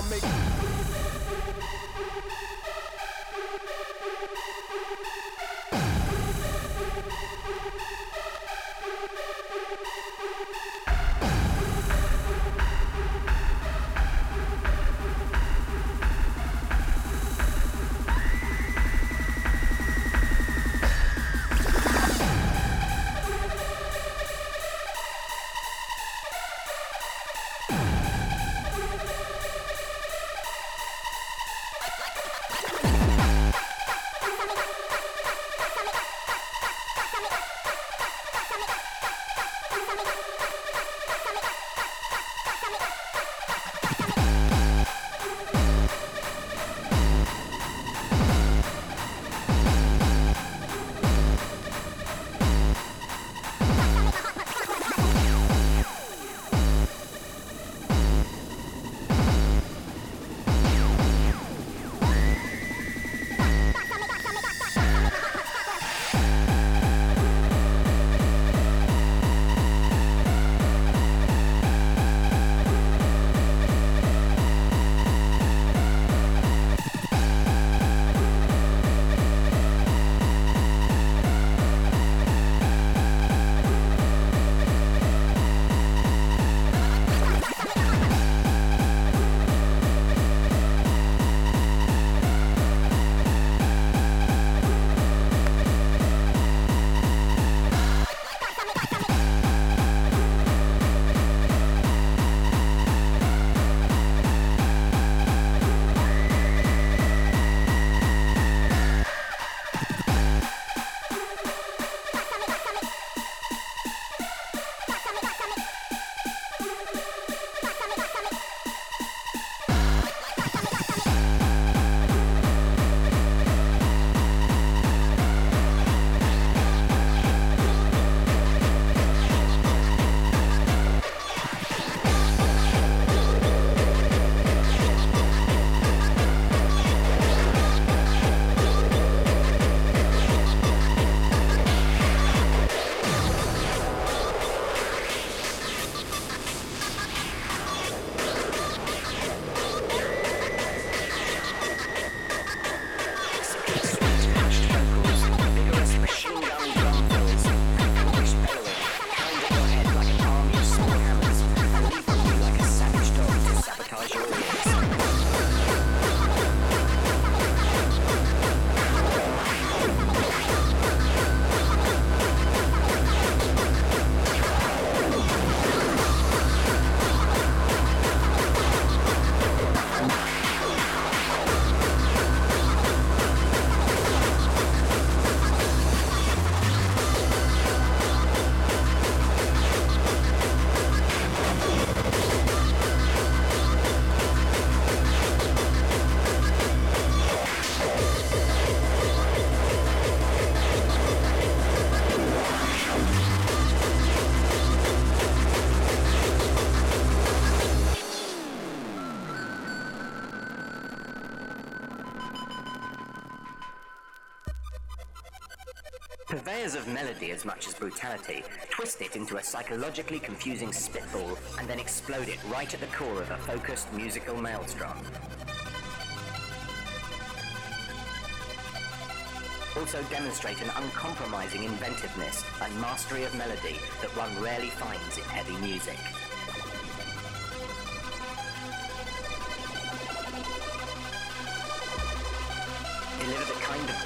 stomach. Purveyors of melody as much as brutality twist it into a psychologically confusing spitball and then explode it right at the core of a focused musical maelstrom. Also demonstrate an uncompromising inventiveness and mastery of melody that one rarely finds in heavy music.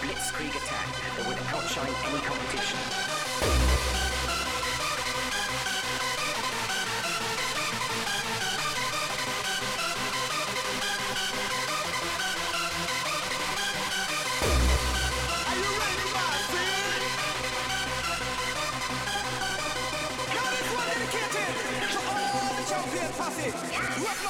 Blitzkrieg attack that would outshine any competition. You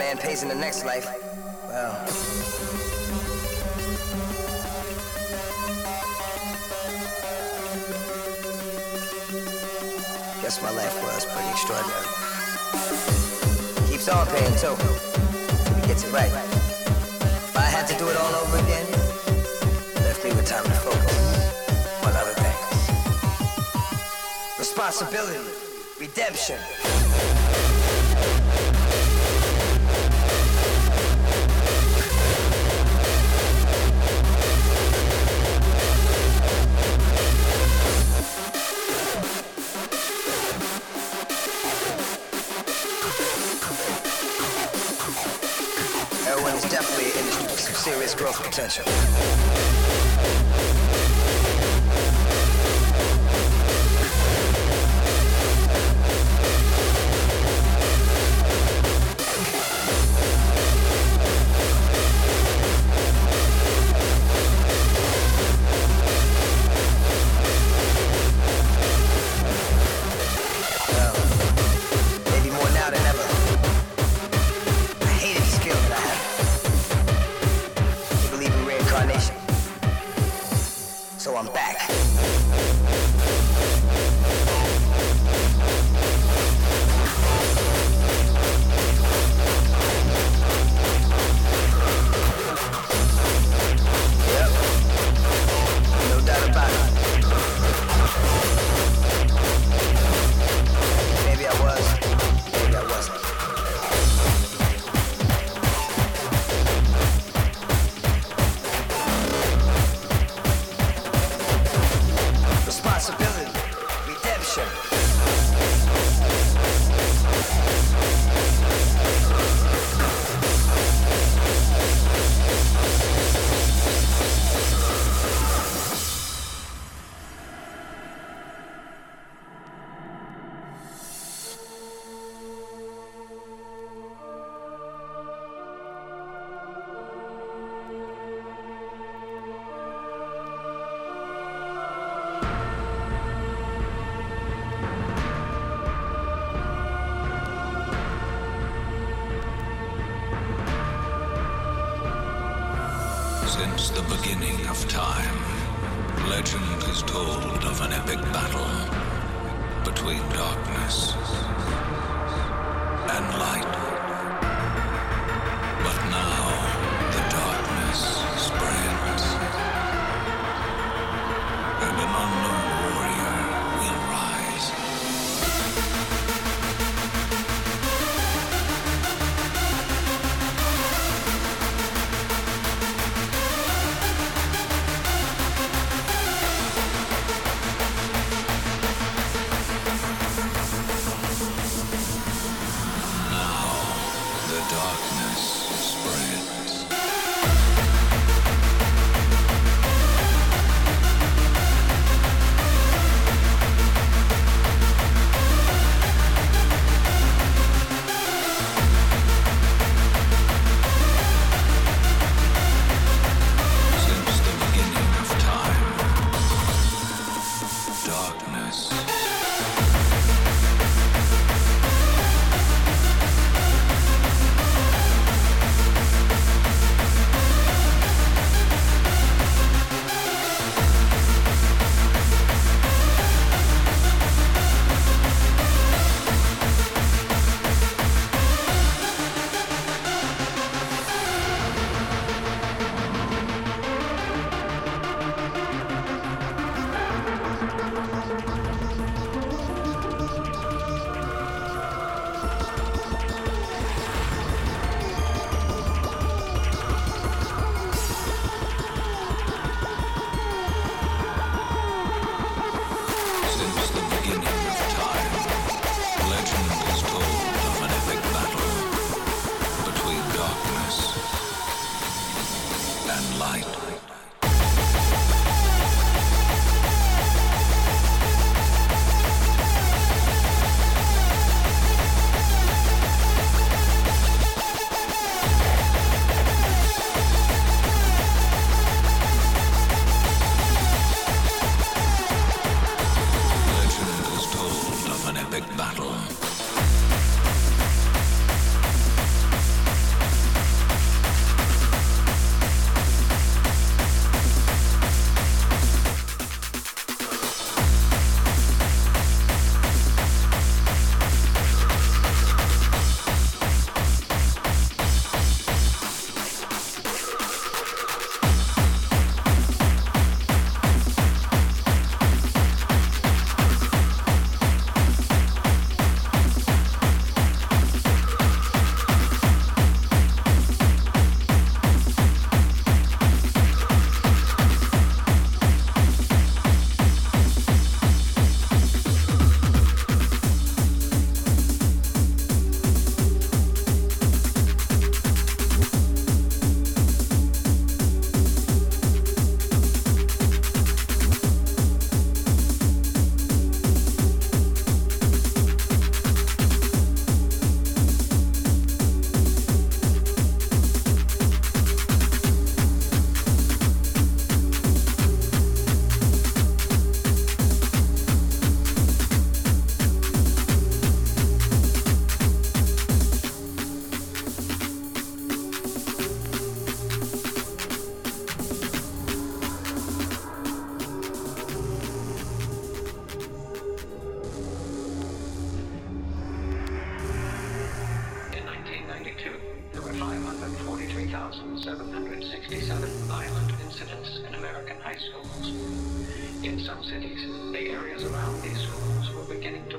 in the next life, well. Guess my life was pretty extraordinary. Keeps on paying too. He gets it right. If I had to do it all over again, left me with time to focus on other things. Responsibility, redemption. Serious growth potential.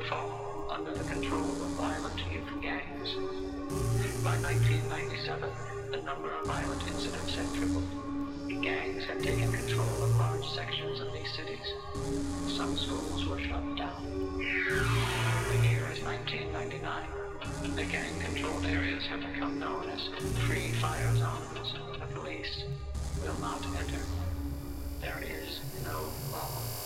Fall under the control of violent youth gangs. By 1997, the number of violent incidents had tripled. Gangs had taken control of large sections of these cities. Some schools were shut down. The year is 1999. The gang-controlled areas have become known as free fire zones. The police will not enter. There is no law.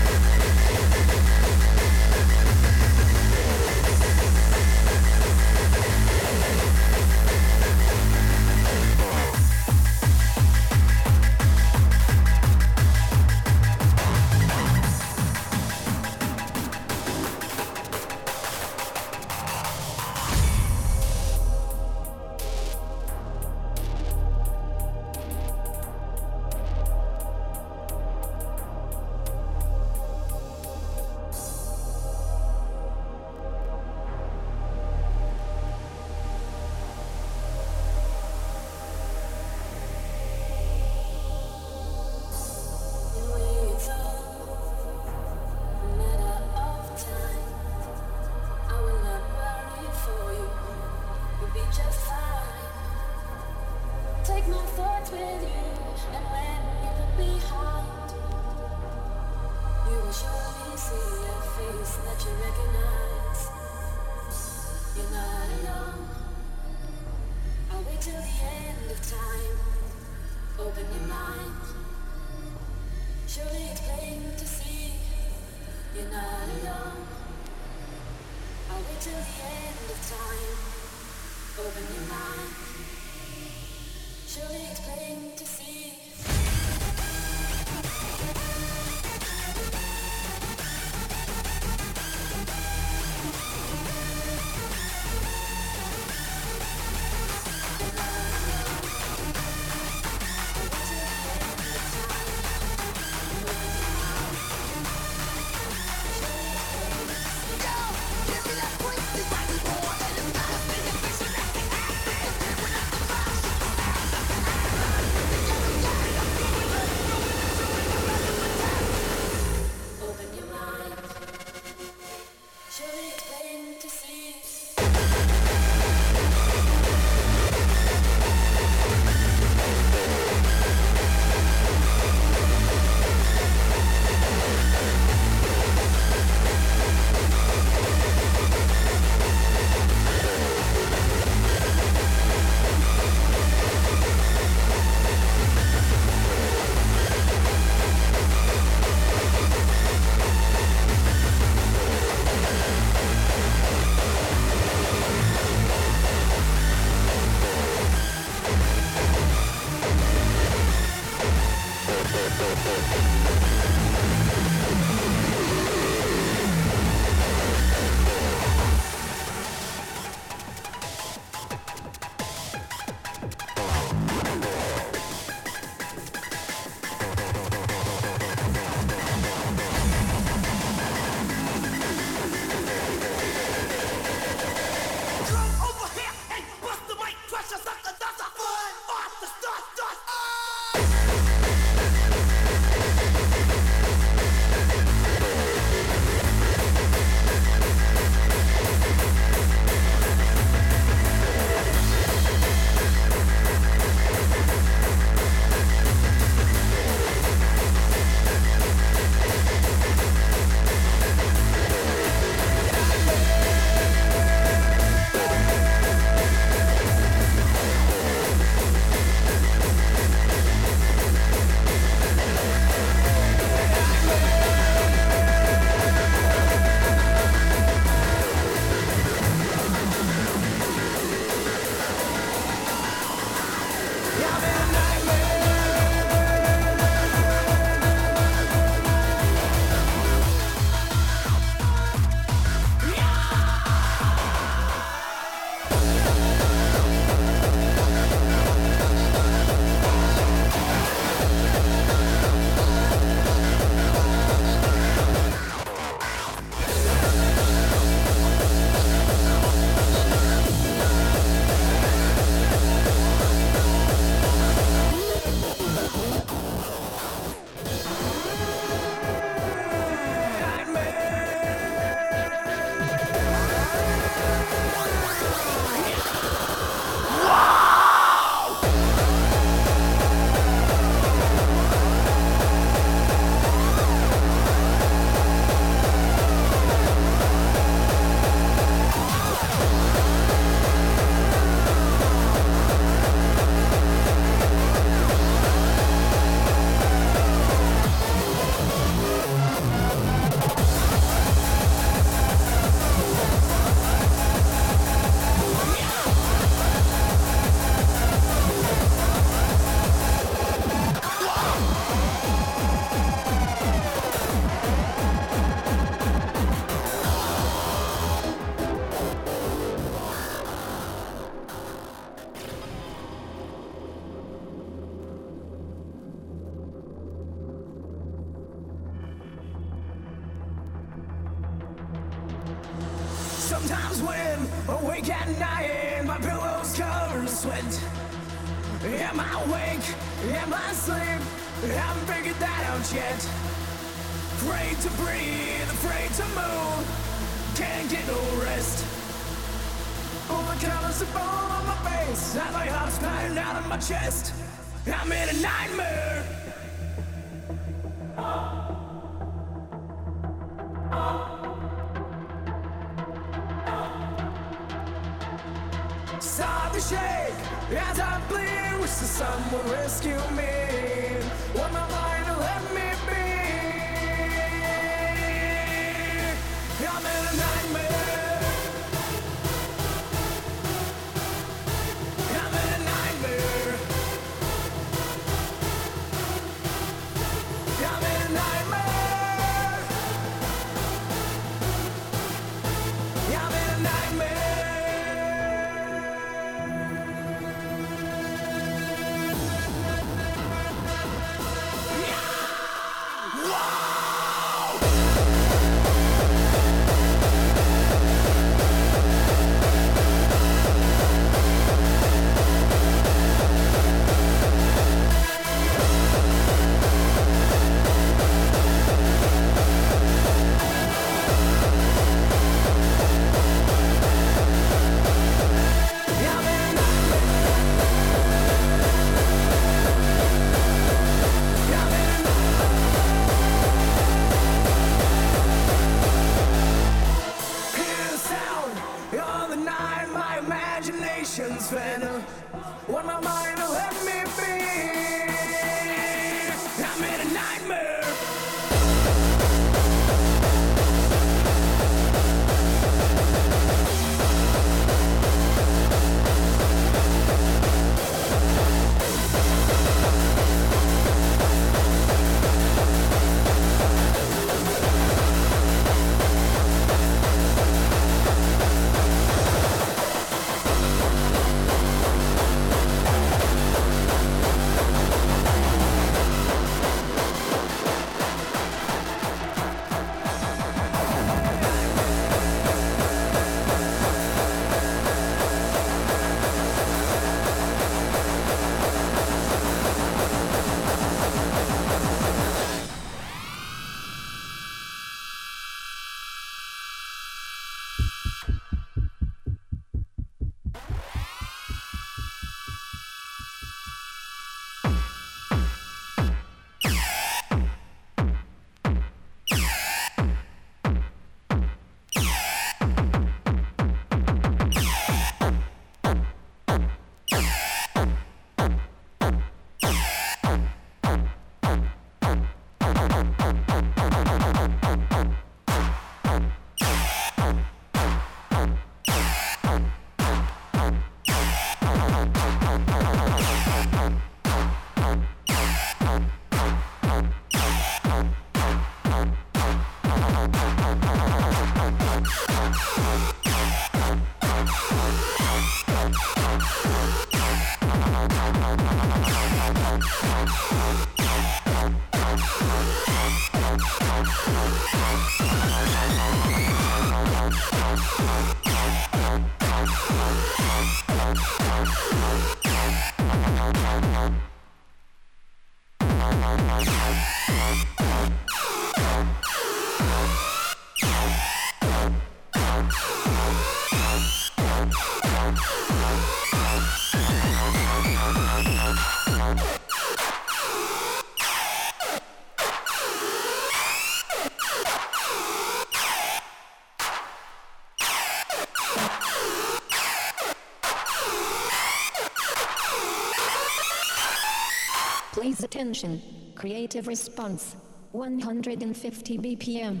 Attention. Creative response. 150 BPM.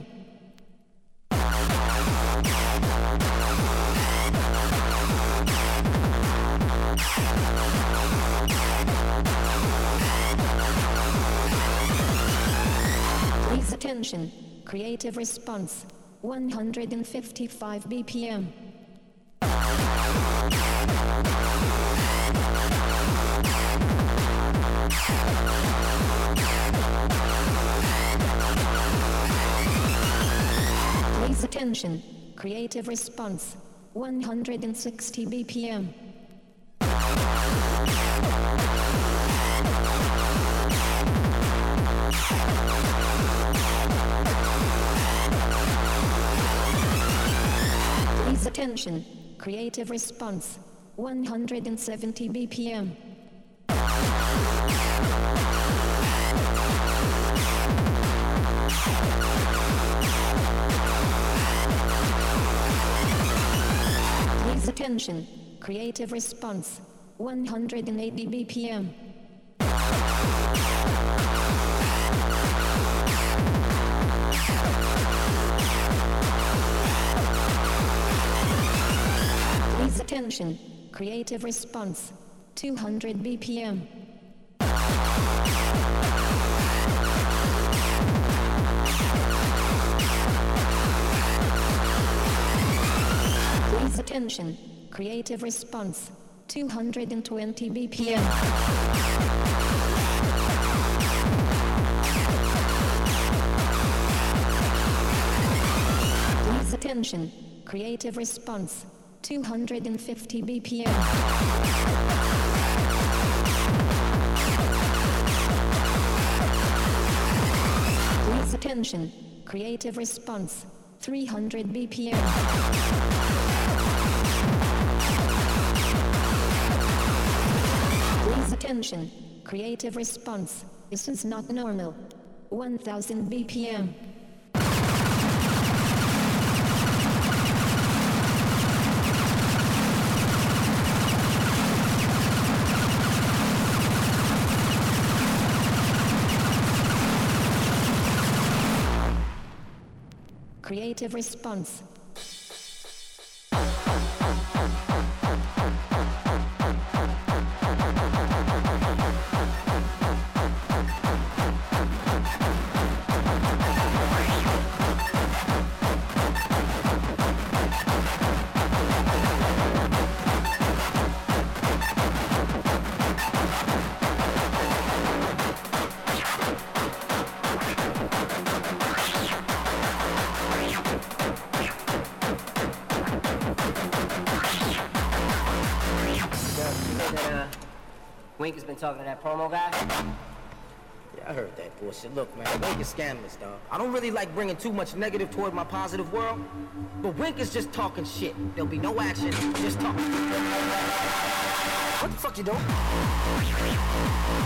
Please attention. Creative response. 155 BPM. Please attention. Creative response. 160 BPM. Please attention. Creative response. 170 BPM attention. Creative response. 180 BPM. Please attention. Creative response. 200 BPM. Please attention, creative response, 220 BPM. Please attention, creative response, 250 BPM. Please attention, creative response, 300 BPM. Please attention, creative response, this is not normal. 1000 BPM. Creative response. Uh, Wink has been talking to that promo guy? Yeah, I heard that bullshit. Look, man, Wink is scandalous, dog. I don't really like bringing too much negative toward my positive world, but Wink is just talking shit. There'll be no action, just talk. What the fuck you doing?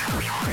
Yeah,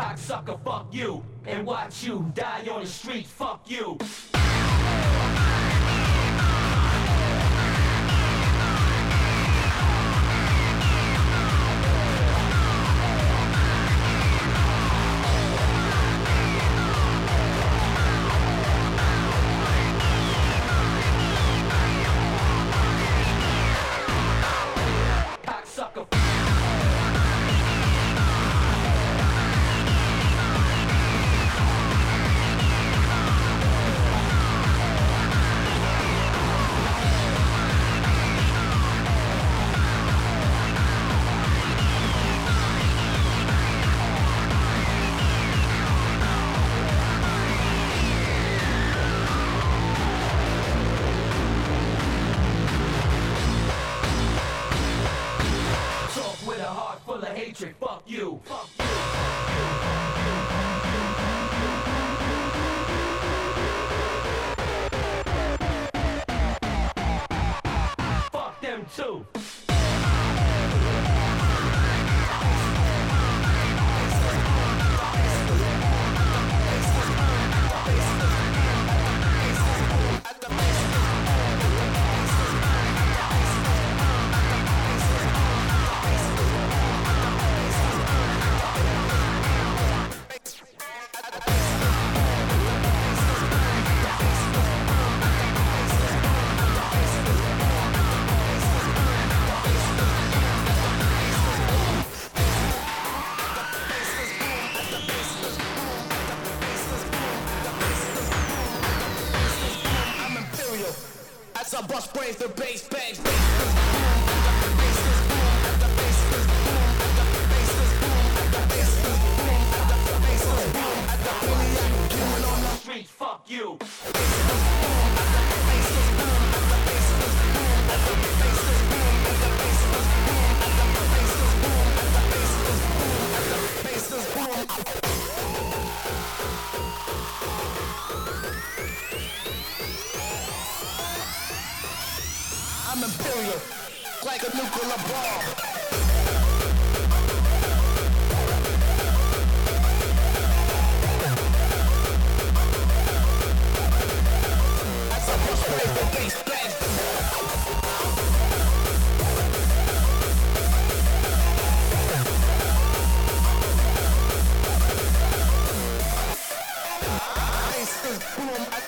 cocksucker, fuck you. And watch you die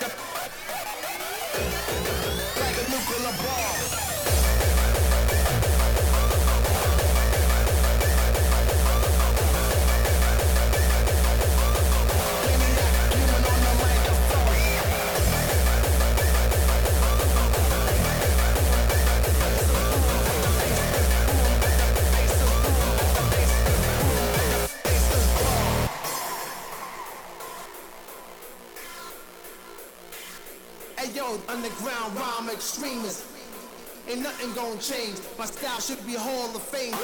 like a nuclear bomb. Underground rhyme extremist. Ain't nothing gonna change. My style should be Hall of Fame.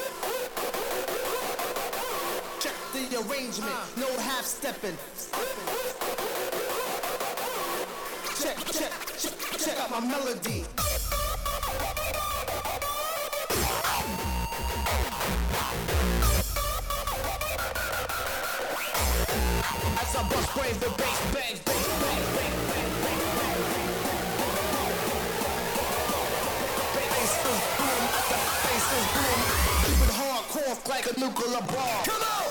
Check the arrangement, uh. no half stepping. Check, check, check, check out my melody. As I bust brains, the bass bangs, bass bang, bang, like a nuclear bomb. Come on!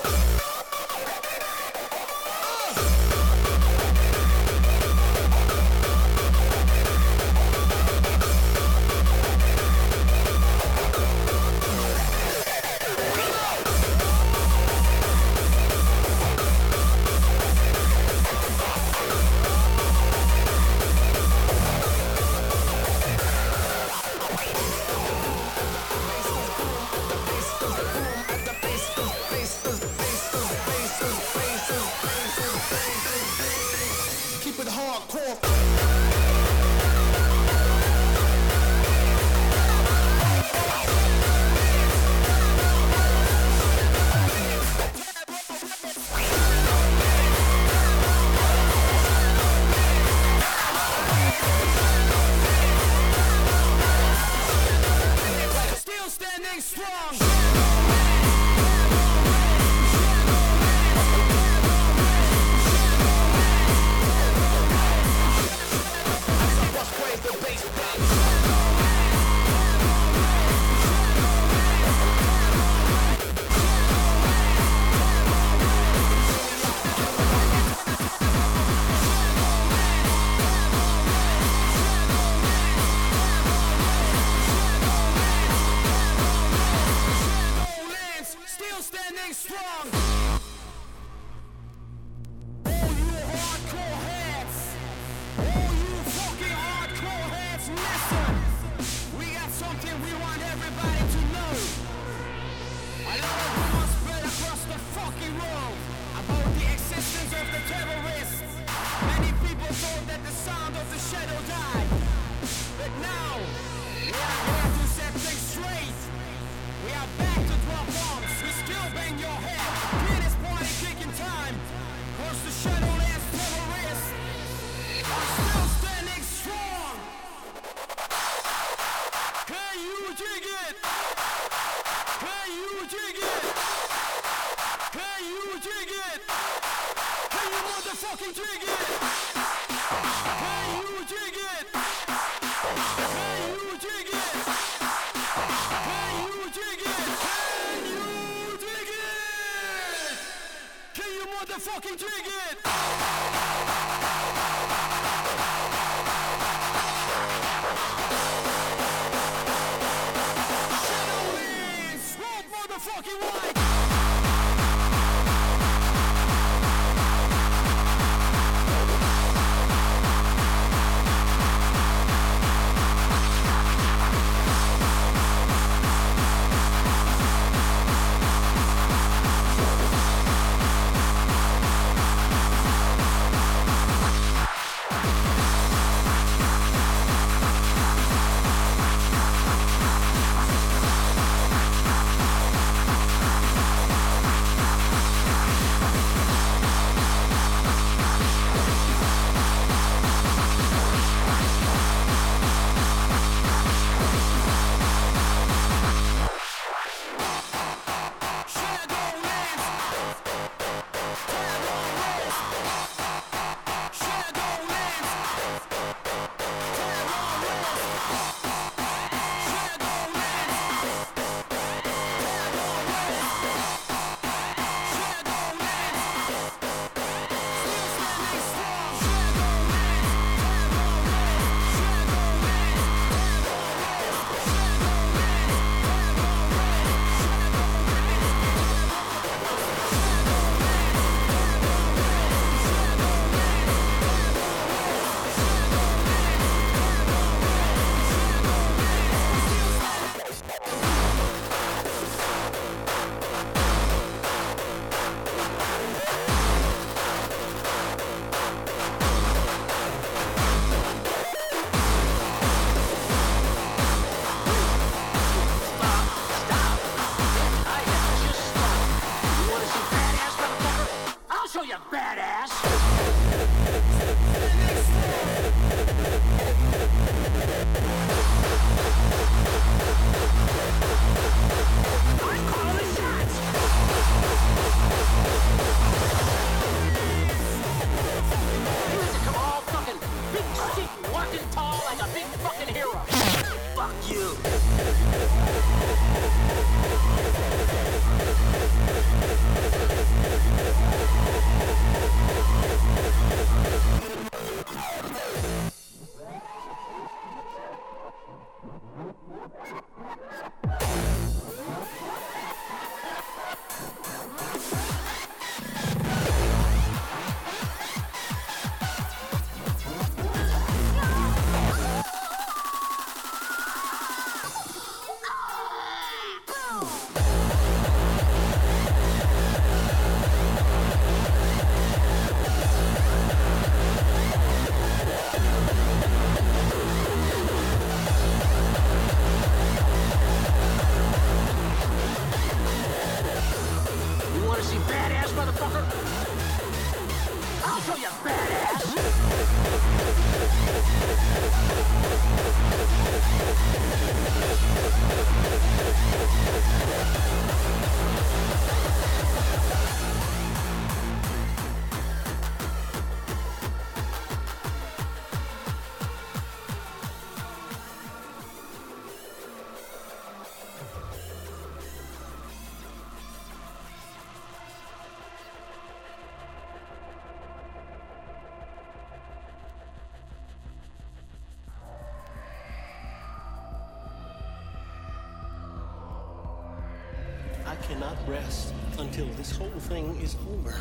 Rest until this whole thing is over.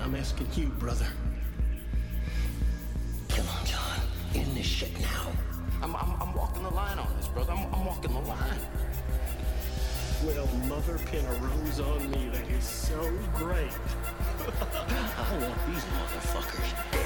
I'm asking you, brother. Come on, John. End this shit now. I'm, I'm, I'm walking the line on this, brother. I'm, I'm walking the line. Well, mother pin a rose on me. That is so great. I want these motherfuckers dead.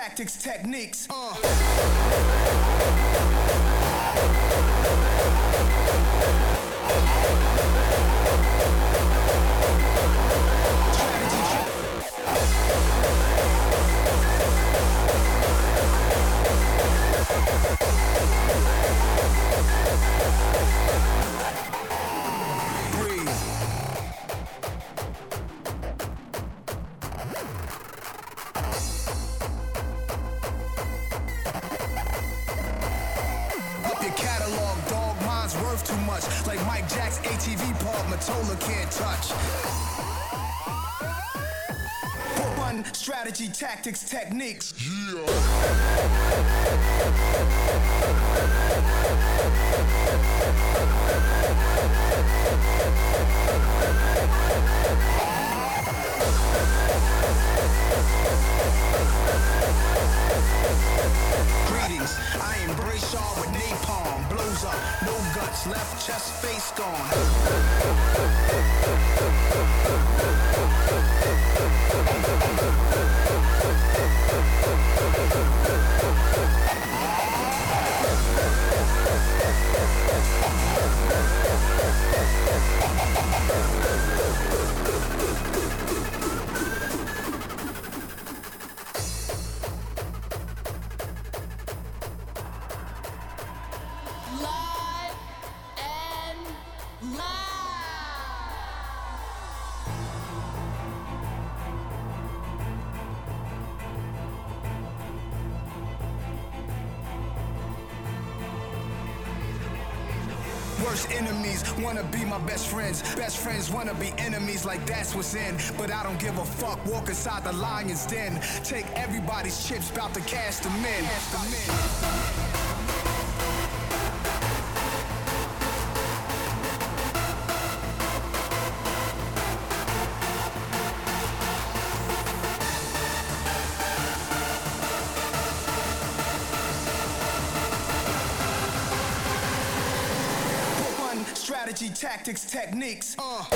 Tactics, techniques. One, strategy, tactics, techniques. Greetings, I embrace y'all with napalm. Blows up, no guts, left chest, face gone. My best friends. Best friends wanna be enemies, like that's what's in. But I don't give a fuck. Walk inside the lion's den. Take everybody's chips, bout to cast them in. Them in. Tactics, techniques. Uh.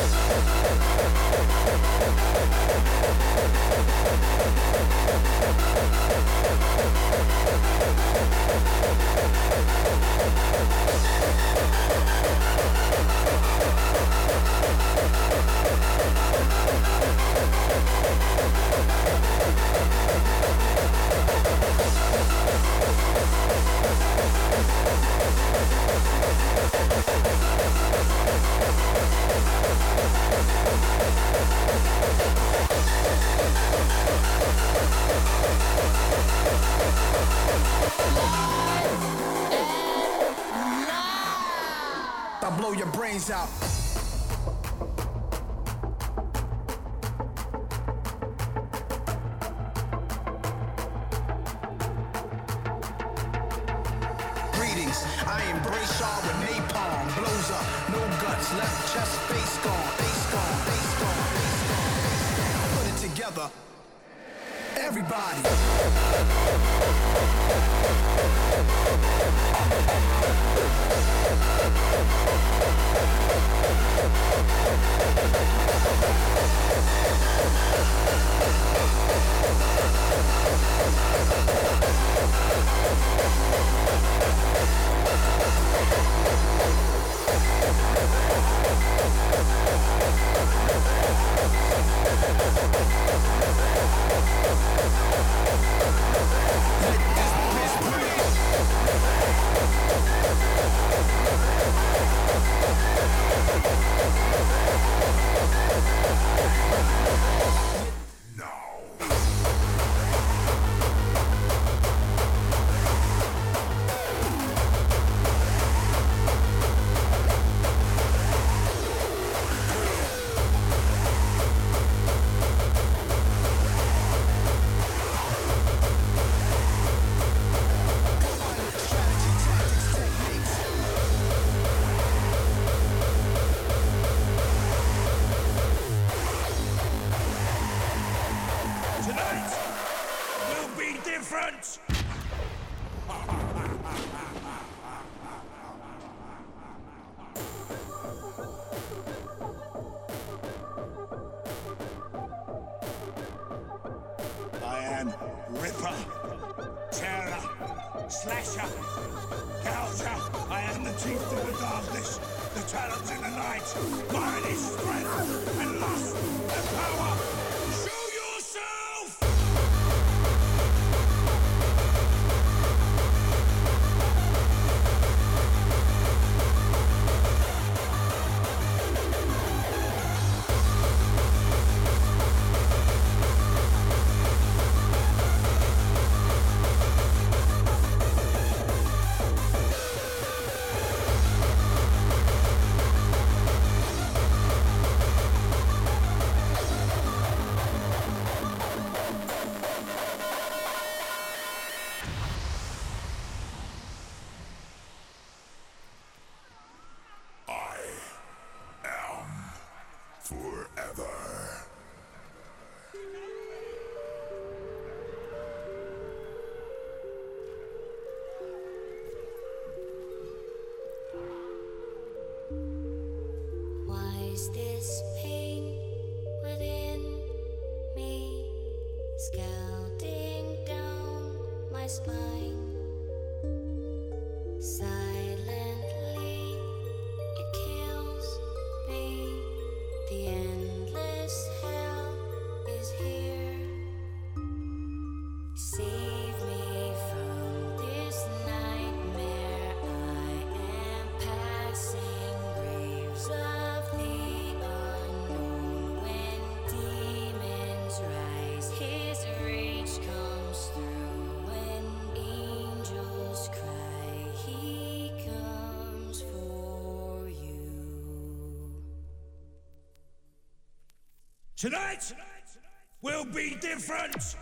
Your brains out. Tonight will be different.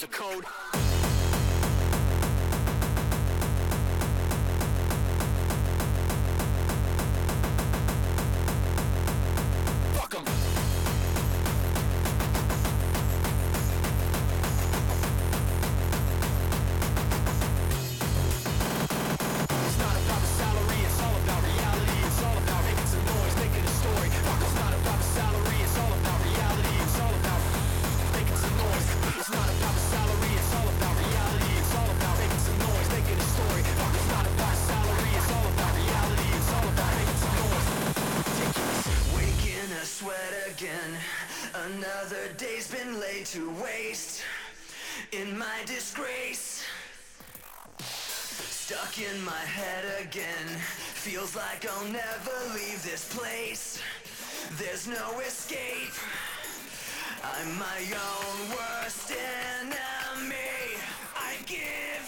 the code. my disgrace. Stuck in my head again. Feels like I'll never leave this place. There's no escape. I'm my own worst enemy. I give.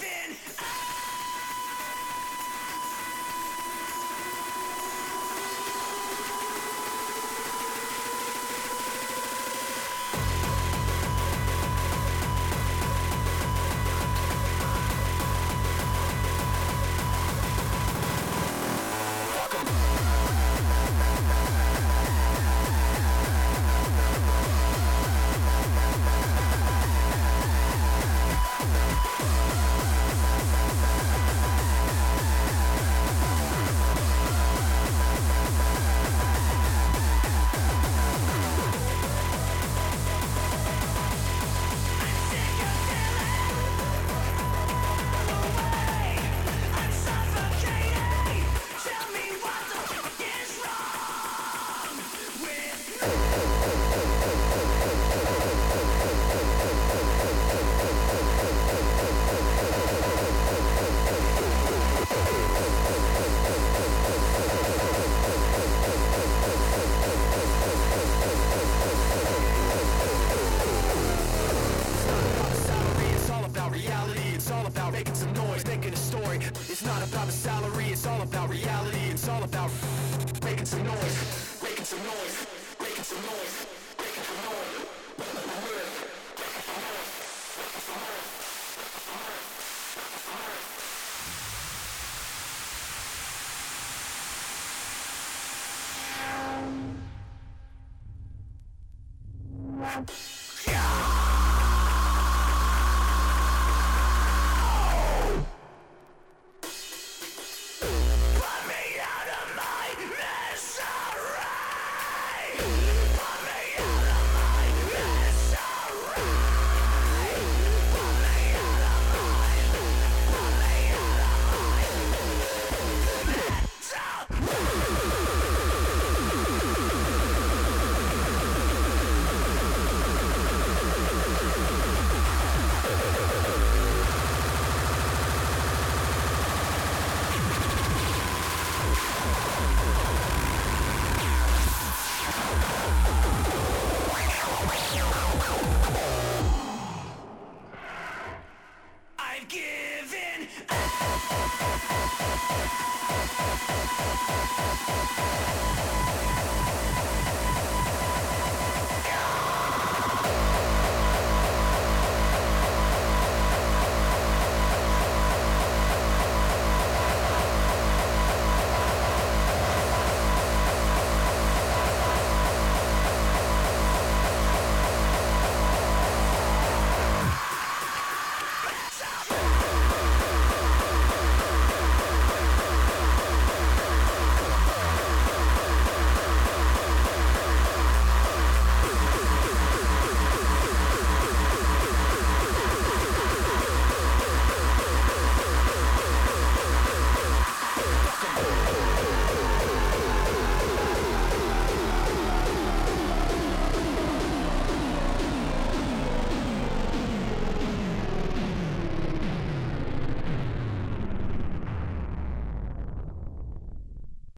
making some noise, making some noise, making some noise, making some noise.